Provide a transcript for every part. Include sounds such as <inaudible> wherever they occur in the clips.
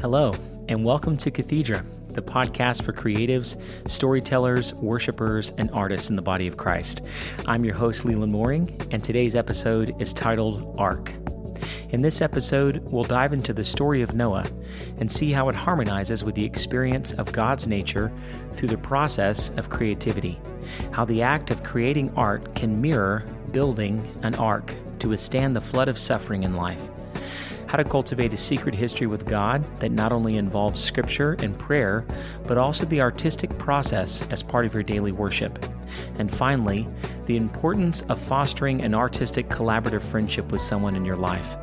Hello, and welcome to Cathedra, the podcast for creatives, storytellers, worshipers, and artists in the body of Christ. I'm your host, Leeland Mooring, and today's episode is titled Ark. In this episode, we'll dive into the story of Noah and see how it harmonizes with the experience of God's nature through the process of creativity, how the act of creating art can mirror building an ark to withstand the flood of suffering in life how to cultivate a secret history with God that not only involves scripture and prayer, but also the artistic process as part of your daily worship. And finally, the importance of fostering an artistic collaborative friendship with someone in your life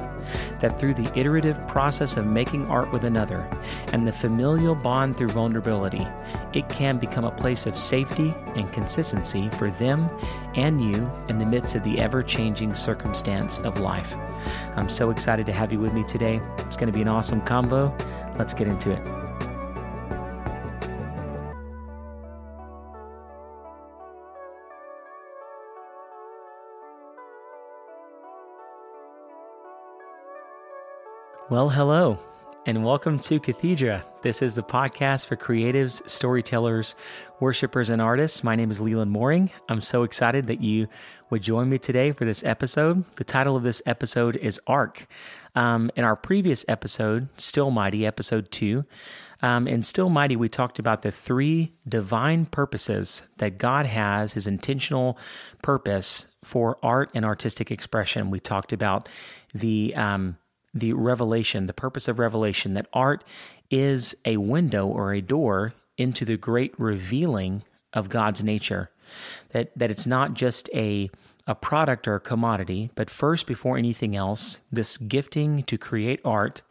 that through the iterative process of making art with another and the familial bond through vulnerability, it can become a place of safety and consistency for them and you in the midst of the ever changing circumstance of life. I'm so excited to have you with me today. It's going to be an awesome combo. Let's get into it. Well, hello, and welcome to Cathedra. This is the podcast for creatives, storytellers, worshipers, and artists. My name is Leeland Mooring. I'm so excited that you would join me today for this episode. The title of this episode is Ark. Um, in our previous episode, Still Mighty, episode two, um, in Still Mighty, we talked about the three divine purposes that God has, his intentional purpose for art and artistic expression. We talked about the um, the revelation, the purpose of revelation, that art is a window or a door into the great revealing of God's nature. That that it's not just a a product or a commodity, but first, before anything else, this gifting to create art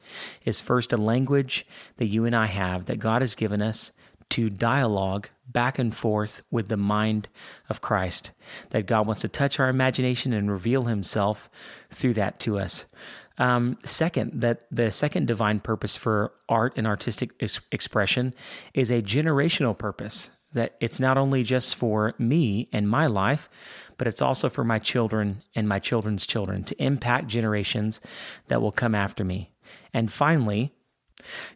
is first a language that you and I have, that God has given us to dialogue back and forth with the mind of Christ. That God wants to touch our imagination and reveal Himself through that to us. Um, second, that the second divine purpose for art and artistic ex- expression is a generational purpose. That it's not only just for me and my life, but it's also for my children and my children's children to impact generations that will come after me. And finally,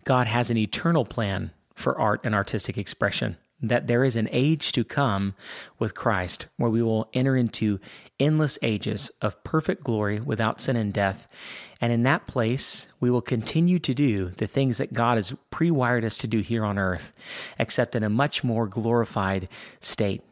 God has an eternal plan for art and artistic expression that there is an age to come with Christ where we will enter into endless ages of perfect glory without sin and death. And in that place, we will continue to do the things that God has pre wired us to do here on earth, except in a much more glorified state.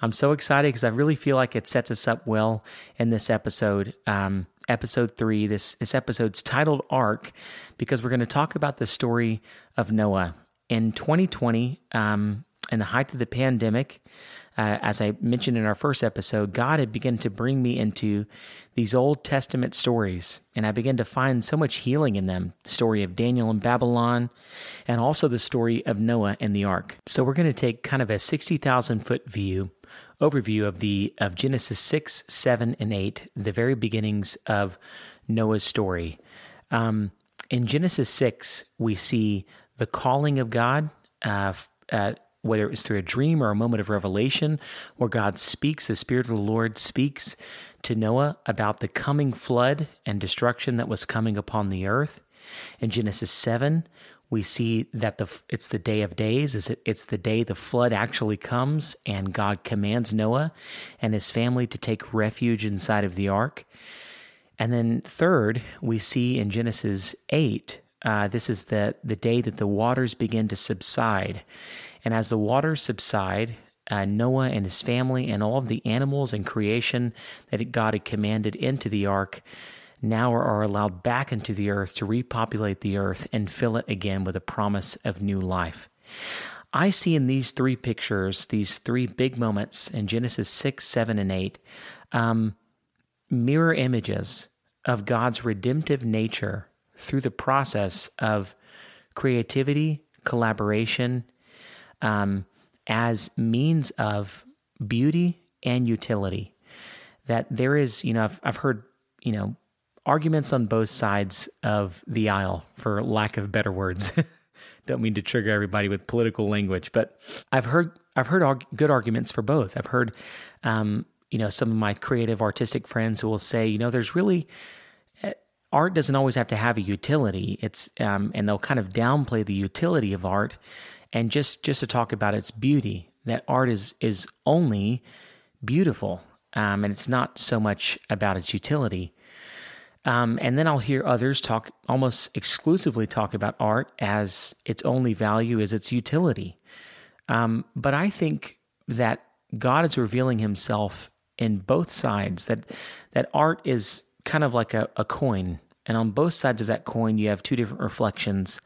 I'm so excited because I really feel like it sets us up well in this episode. Um, episode three. This this episode's titled Ark because we're going to talk about the story of Noah in 2020. Um, in the height of the pandemic, uh, as I mentioned in our first episode, God had begun to bring me into these Old Testament stories, and I began to find so much healing in them. The story of Daniel in Babylon, and also the story of Noah and the ark. So we're going to take kind of a sixty thousand foot view overview of the of Genesis six, seven, and eight, the very beginnings of Noah's story. Um, in Genesis six, we see the calling of God. Uh, uh, whether it was through a dream or a moment of revelation, where God speaks, the Spirit of the Lord speaks to Noah about the coming flood and destruction that was coming upon the earth. In Genesis 7, we see that the it's the day of days is it it's the day the flood actually comes and God commands Noah and his family to take refuge inside of the ark. And then third, we see in Genesis 8 uh, this is the, the day that the waters begin to subside. And as the waters subside, uh, Noah and his family and all of the animals and creation that God had commanded into the ark now are allowed back into the earth to repopulate the earth and fill it again with a promise of new life. I see in these three pictures, these three big moments in Genesis 6, 7, and 8, um, mirror images of God's redemptive nature through the process of creativity, collaboration, um, as means of beauty and utility. That there is, you know, I've, I've heard, you know, arguments on both sides of the aisle, for lack of better words. <laughs> Don't mean to trigger everybody with political language, but I've heard I've heard arg- good arguments for both. I've heard, um, you know, some of my creative artistic friends who will say, you know, there's really art doesn't always have to have a utility. It's um, and they'll kind of downplay the utility of art, and just just to talk about its beauty. That art is is only beautiful, um, and it's not so much about its utility. Um, and then I'll hear others talk almost exclusively talk about art as its only value is its utility. Um, but I think that God is revealing Himself in both sides. That that art is kind of like a, a coin, and on both sides of that coin, you have two different reflections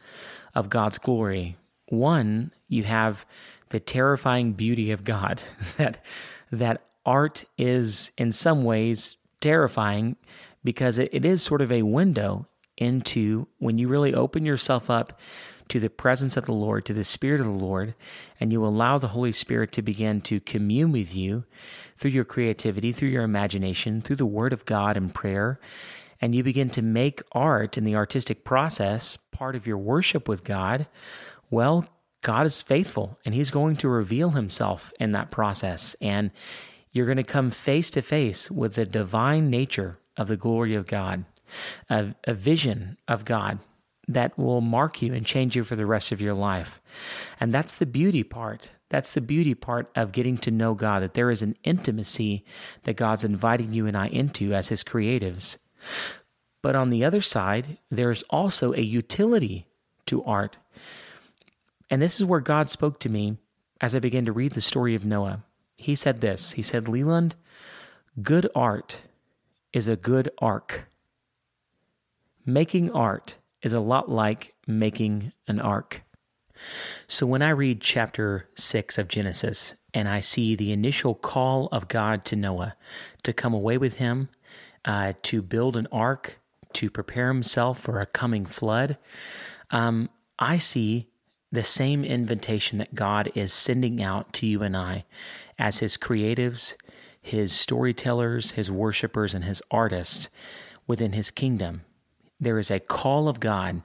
of God's glory. One, you have the terrifying beauty of God. <laughs> that that art is in some ways terrifying because it, it is sort of a window into when you really open yourself up to the presence of the Lord, to the Spirit of the Lord, and you allow the Holy Spirit to begin to commune with you through your creativity, through your imagination, through the Word of God and prayer, and you begin to make art in the artistic process part of your worship with God, well, God is faithful and He's going to reveal Himself in that process. And you're going to come face to face with the divine nature of the glory of God, a, a vision of God that will mark you and change you for the rest of your life. And that's the beauty part. That's the beauty part of getting to know God, that there is an intimacy that God's inviting you and I into as His creatives. But on the other side, there's also a utility to art. And this is where God spoke to me as I began to read the story of Noah. He said this He said, Leeland, good art is a good ark. Making art is a lot like making an ark. So when I read chapter 6 of Genesis and I see the initial call of God to Noah to come away with him, uh, to build an ark, to prepare himself for a coming flood, um, I see the same invitation that God is sending out to you and I as his creatives, his storytellers, his worshipers, and his artists within his kingdom. There is a call of God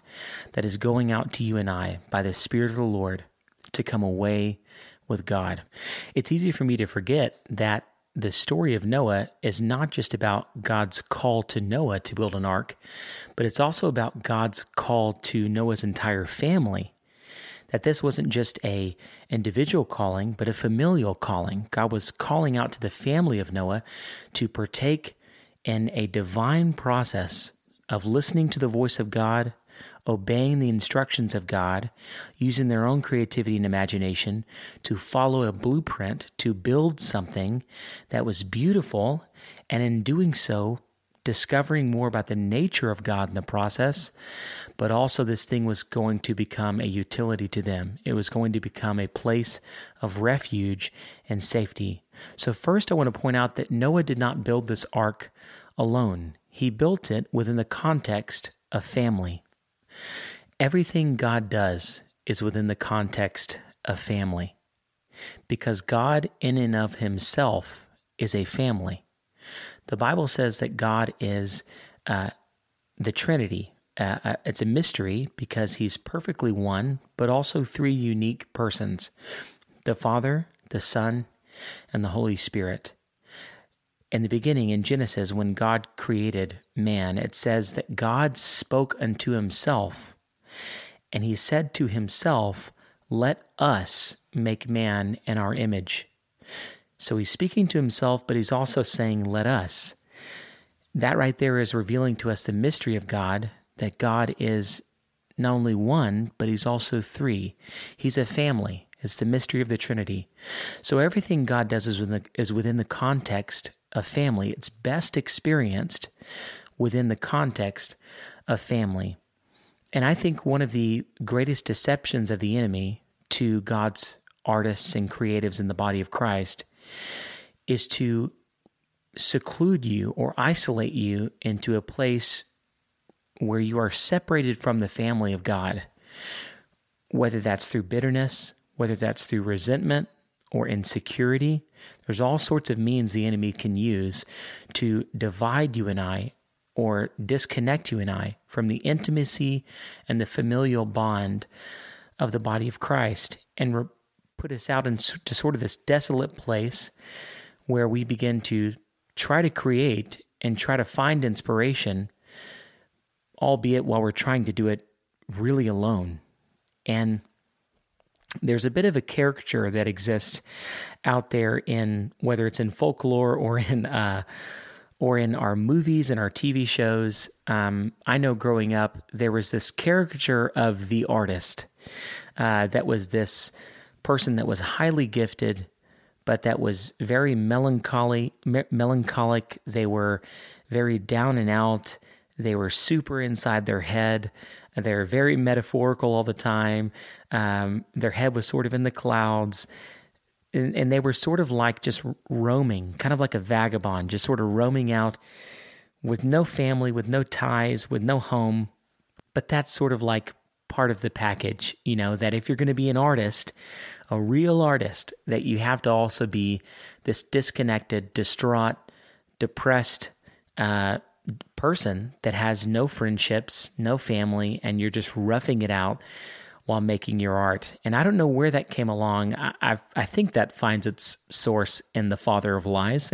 that is going out to you and I by the Spirit of the Lord to come away with God. It's easy for me to forget that the story of Noah is not just about God's call to Noah to build an ark, but it's also about God's call to Noah's entire family that this wasn't just a individual calling, but a familial calling. God was calling out to the family of Noah to partake in a divine process of listening to the voice of God, obeying the instructions of God, using their own creativity and imagination to follow a blueprint to build something that was beautiful, and in doing so, discovering more about the nature of God in the process, but also this thing was going to become a utility to them. It was going to become a place of refuge and safety. So, first, I want to point out that Noah did not build this ark alone, he built it within the context of family. Everything God does is within the context of family because God, in and of himself, is a family. The Bible says that God is uh, the Trinity. Uh, uh, it's a mystery because he's perfectly one, but also three unique persons the Father, the Son, and the Holy Spirit. In the beginning, in Genesis, when God created man, it says that God spoke unto himself, and he said to himself, Let us make man in our image. So he's speaking to himself, but he's also saying, Let us. That right there is revealing to us the mystery of God, that God is not only one, but he's also three. He's a family. It's the mystery of the Trinity. So everything God does is within the, is within the context of family. It's best experienced within the context of family. And I think one of the greatest deceptions of the enemy to God's artists and creatives in the body of Christ is to seclude you or isolate you into a place where you are separated from the family of God, whether that's through bitterness, whether that's through resentment or insecurity. There's all sorts of means the enemy can use to divide you and I or disconnect you and I from the intimacy and the familial bond of the body of Christ and re- put us out into sort of this desolate place where we begin to try to create and try to find inspiration albeit while we're trying to do it really alone. And there's a bit of a caricature that exists out there in whether it's in folklore or in <laughs> uh, or in our movies and our TV shows. Um, I know growing up there was this caricature of the artist uh, that was this person that was highly gifted, but that was very melancholy, me- melancholic. They were very down and out. They were super inside their head. They're very metaphorical all the time. Um, their head was sort of in the clouds. And, and, they were sort of like just roaming, kind of like a vagabond, just sort of roaming out with no family, with no ties, with no home. But that's sort of like part of the package, you know, that if you're going to be an artist, a real artist, that you have to also be this disconnected, distraught, depressed, uh, person that has no friendships, no family, and you're just roughing it out while making your art. And I don't know where that came along. I, I, I think that finds its source in the father of lies.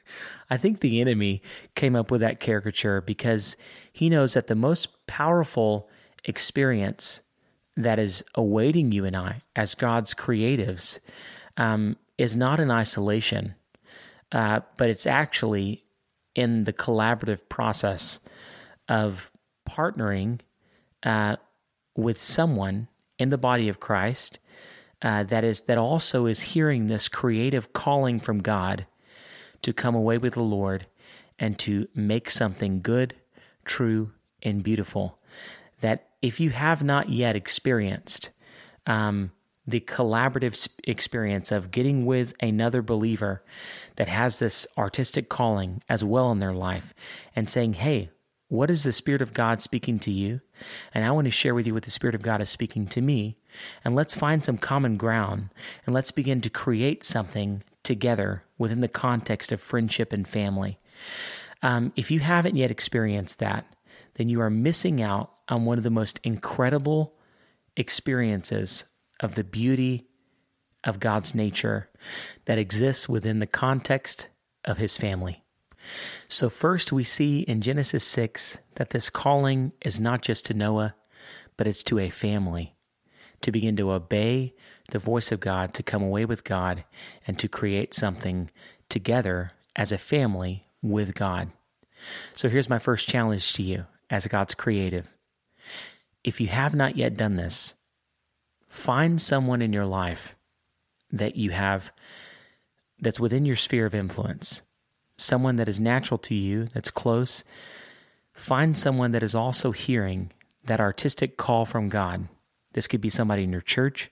<laughs> I think the enemy came up with that caricature because he knows that the most powerful experience that is awaiting you and I as God's creatives um, is not in isolation, uh, but it's actually in the collaborative process of partnering uh, with someone in the body of Christ uh, that is that also is hearing this creative calling from God to come away with the Lord and to make something good, true, and beautiful. That if you have not yet experienced um, the collaborative experience of getting with another believer that has this artistic calling as well in their life and saying, Hey, what is the Spirit of God speaking to you? And I want to share with you what the Spirit of God is speaking to me. And let's find some common ground and let's begin to create something together within the context of friendship and family. Um, if you haven't yet experienced that, then you are missing out on one of the most incredible experiences of the beauty of God's nature that exists within the context of his family. So, first, we see in Genesis 6 that this calling is not just to Noah, but it's to a family to begin to obey the voice of God, to come away with God, and to create something together as a family with God. So, here's my first challenge to you as God's creative. If you have not yet done this, Find someone in your life that you have that's within your sphere of influence, someone that is natural to you, that's close. Find someone that is also hearing that artistic call from God. This could be somebody in your church,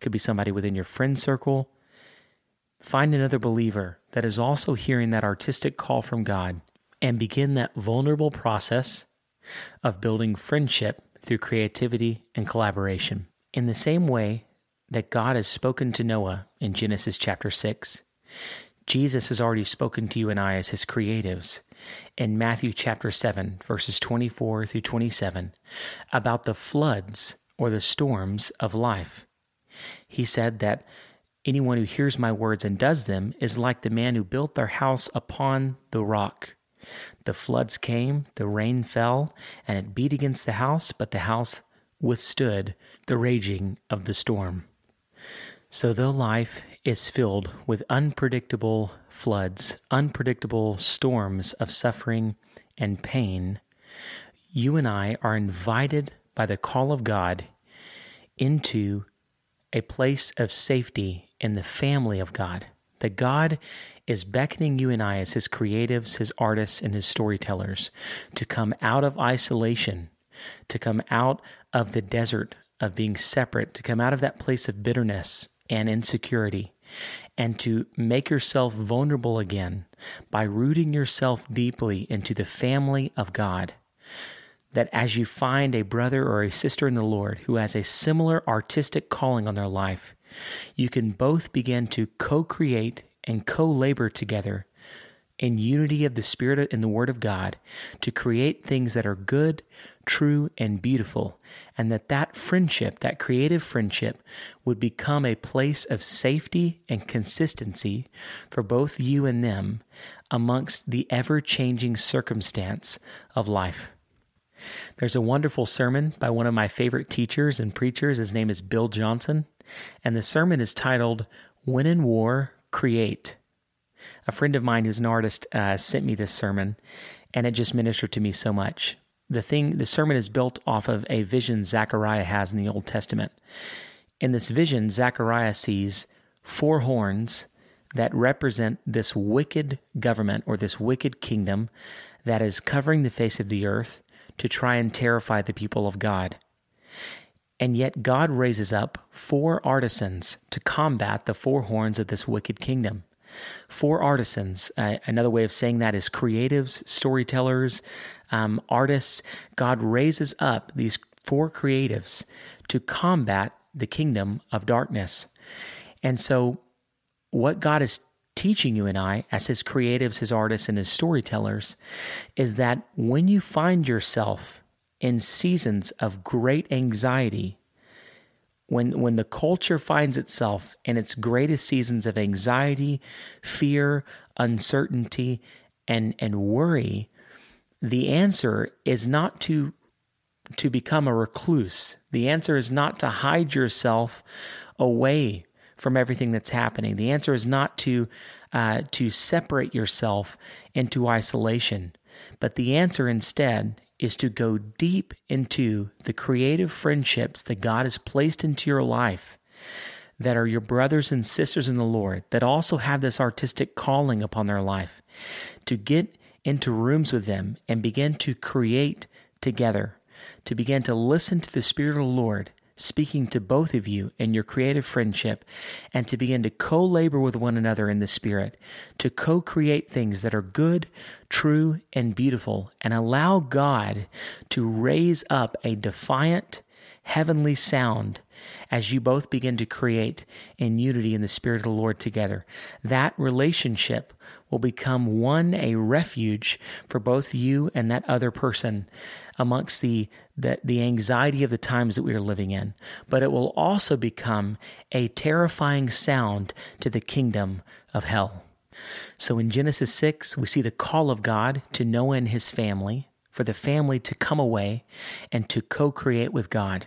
could be somebody within your friend circle. Find another believer that is also hearing that artistic call from God and begin that vulnerable process of building friendship through creativity and collaboration. In the same way that God has spoken to Noah in Genesis chapter 6, Jesus has already spoken to you and I as his creatives in Matthew chapter 7, verses 24 through 27, about the floods or the storms of life. He said that anyone who hears my words and does them is like the man who built their house upon the rock. The floods came, the rain fell, and it beat against the house, but the house withstood the raging of the storm. So, though life is filled with unpredictable floods, unpredictable storms of suffering and pain, you and I are invited by the call of God into a place of safety in the family of God. That God is beckoning you and I, as His creatives, His artists, and His storytellers, to come out of isolation, to come out of the desert of being separate, to come out of that place of bitterness and insecurity, and to make yourself vulnerable again by rooting yourself deeply into the family of God. That as you find a brother or a sister in the Lord who has a similar artistic calling on their life, you can both begin to co create and co labor together in unity of the Spirit and the Word of God to create things that are good, true, and beautiful, and that that friendship, that creative friendship, would become a place of safety and consistency for both you and them amongst the ever changing circumstance of life. There's a wonderful sermon by one of my favorite teachers and preachers. His name is Bill Johnson, and the sermon is titled When in War, Create. A friend of mine who's an artist uh, sent me this sermon, and it just ministered to me so much. The thing, the sermon is built off of a vision Zechariah has in the Old Testament. In this vision, Zechariah sees four horns that represent this wicked government or this wicked kingdom that is covering the face of the earth to try and terrify the people of God. And yet, God raises up four artisans to combat the four horns of this wicked kingdom. Four artisans. Uh, another way of saying that is creatives, storytellers, um, artists. God raises up these four creatives to combat the kingdom of darkness. And so, what God is teaching you and I, as His creatives, His artists, and His storytellers, is that when you find yourself in seasons of great anxiety, when, when the culture finds itself in its greatest seasons of anxiety, fear, uncertainty, and, and worry, the answer is not to to become a recluse. The answer is not to hide yourself away from everything that's happening. The answer is not to uh, to separate yourself into isolation, but the answer instead is to go deep into the creative friendships that God has placed into your life that are your brothers and sisters in the Lord that also have this artistic calling upon their life to get into rooms with them and begin to create together, to begin to listen to the Spirit of the Lord speaking to both of you in your creative friendship, and to begin to co labor with one another in the Spirit, to co create things that are good, true, and beautiful, and allow God to raise up a defiant, heavenly sound as you both begin to create in unity in the Spirit of the Lord together. That relationship will become one, a refuge for both you and that other person amongst the, the, the anxiety of the times that we are living in. But it will also become a terrifying sound to the kingdom of hell. So in Genesis 6, we see the call of God to Noah and his family, for the family to come away and to co create with God.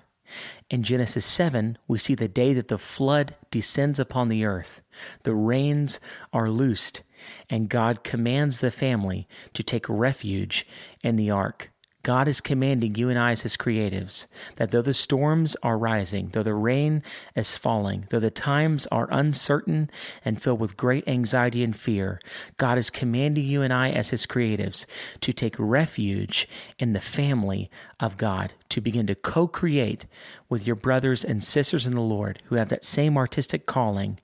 In Genesis 7, we see the day that the flood descends upon the earth. The rains are loosed, and God commands the family to take refuge in the ark. God is commanding you and I as His creatives that though the storms are rising, though the rain is falling, though the times are uncertain and filled with great anxiety and fear, God is commanding you and I as His creatives to take refuge in the family of God, to begin to co create with your brothers and sisters in the Lord who have that same artistic calling,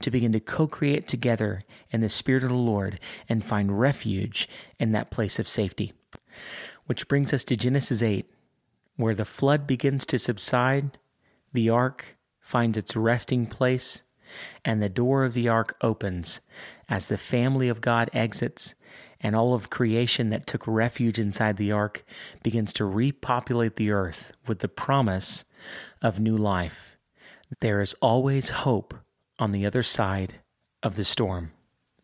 to begin to co create together in the Spirit of the Lord and find refuge in that place of safety. Which brings us to Genesis 8, where the flood begins to subside, the ark finds its resting place, and the door of the ark opens as the family of God exits, and all of creation that took refuge inside the ark begins to repopulate the earth with the promise of new life. There is always hope on the other side of the storm.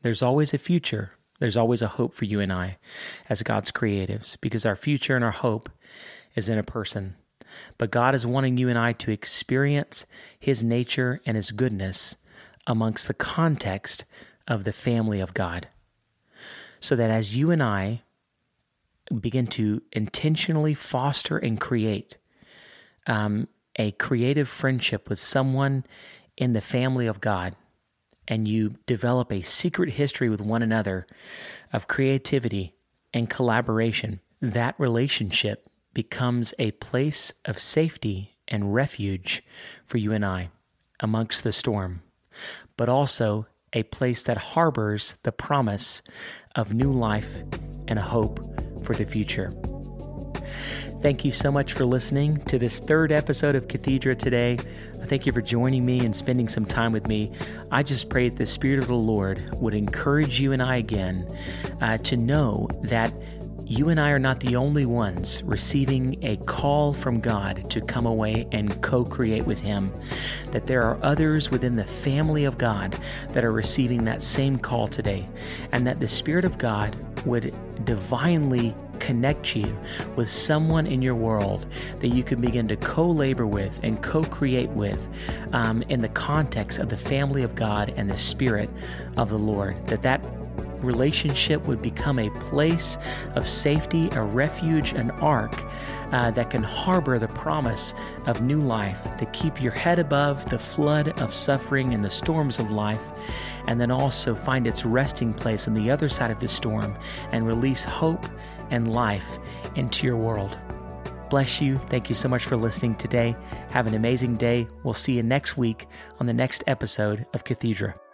There's always a future there's always a hope for you and I as God's creatives because our future and our hope is in a person. But God is wanting you and I to experience His nature and His goodness amongst the context of the family of God. So that as you and I begin to intentionally foster and create um, a creative friendship with someone in the family of God, and you develop a secret history with one another of creativity and collaboration, that relationship becomes a place of safety and refuge for you and I amongst the storm, but also a place that harbors the promise of new life and a hope for the future. Thank you so much for listening to this third episode of Cathedra today. Thank you for joining me and spending some time with me. I just pray that the Spirit of the Lord would encourage you and I again uh, to know that you and I are not the only ones receiving a call from God to come away and co create with Him. That there are others within the family of God that are receiving that same call today, and that the Spirit of God would divinely connect you with someone in your world that you can begin to co labor with and co create with um, in the context of the family of God and the Spirit of the Lord. That that relationship would become a place of safety, a refuge, an ark uh, that can harbor the promise of new life, to keep your head above the flood of suffering and the storms of life, and then also find its resting place on the other side of the storm and release hope and life into your world. Bless you. Thank you so much for listening today. Have an amazing day. We'll see you next week on the next episode of Cathedra.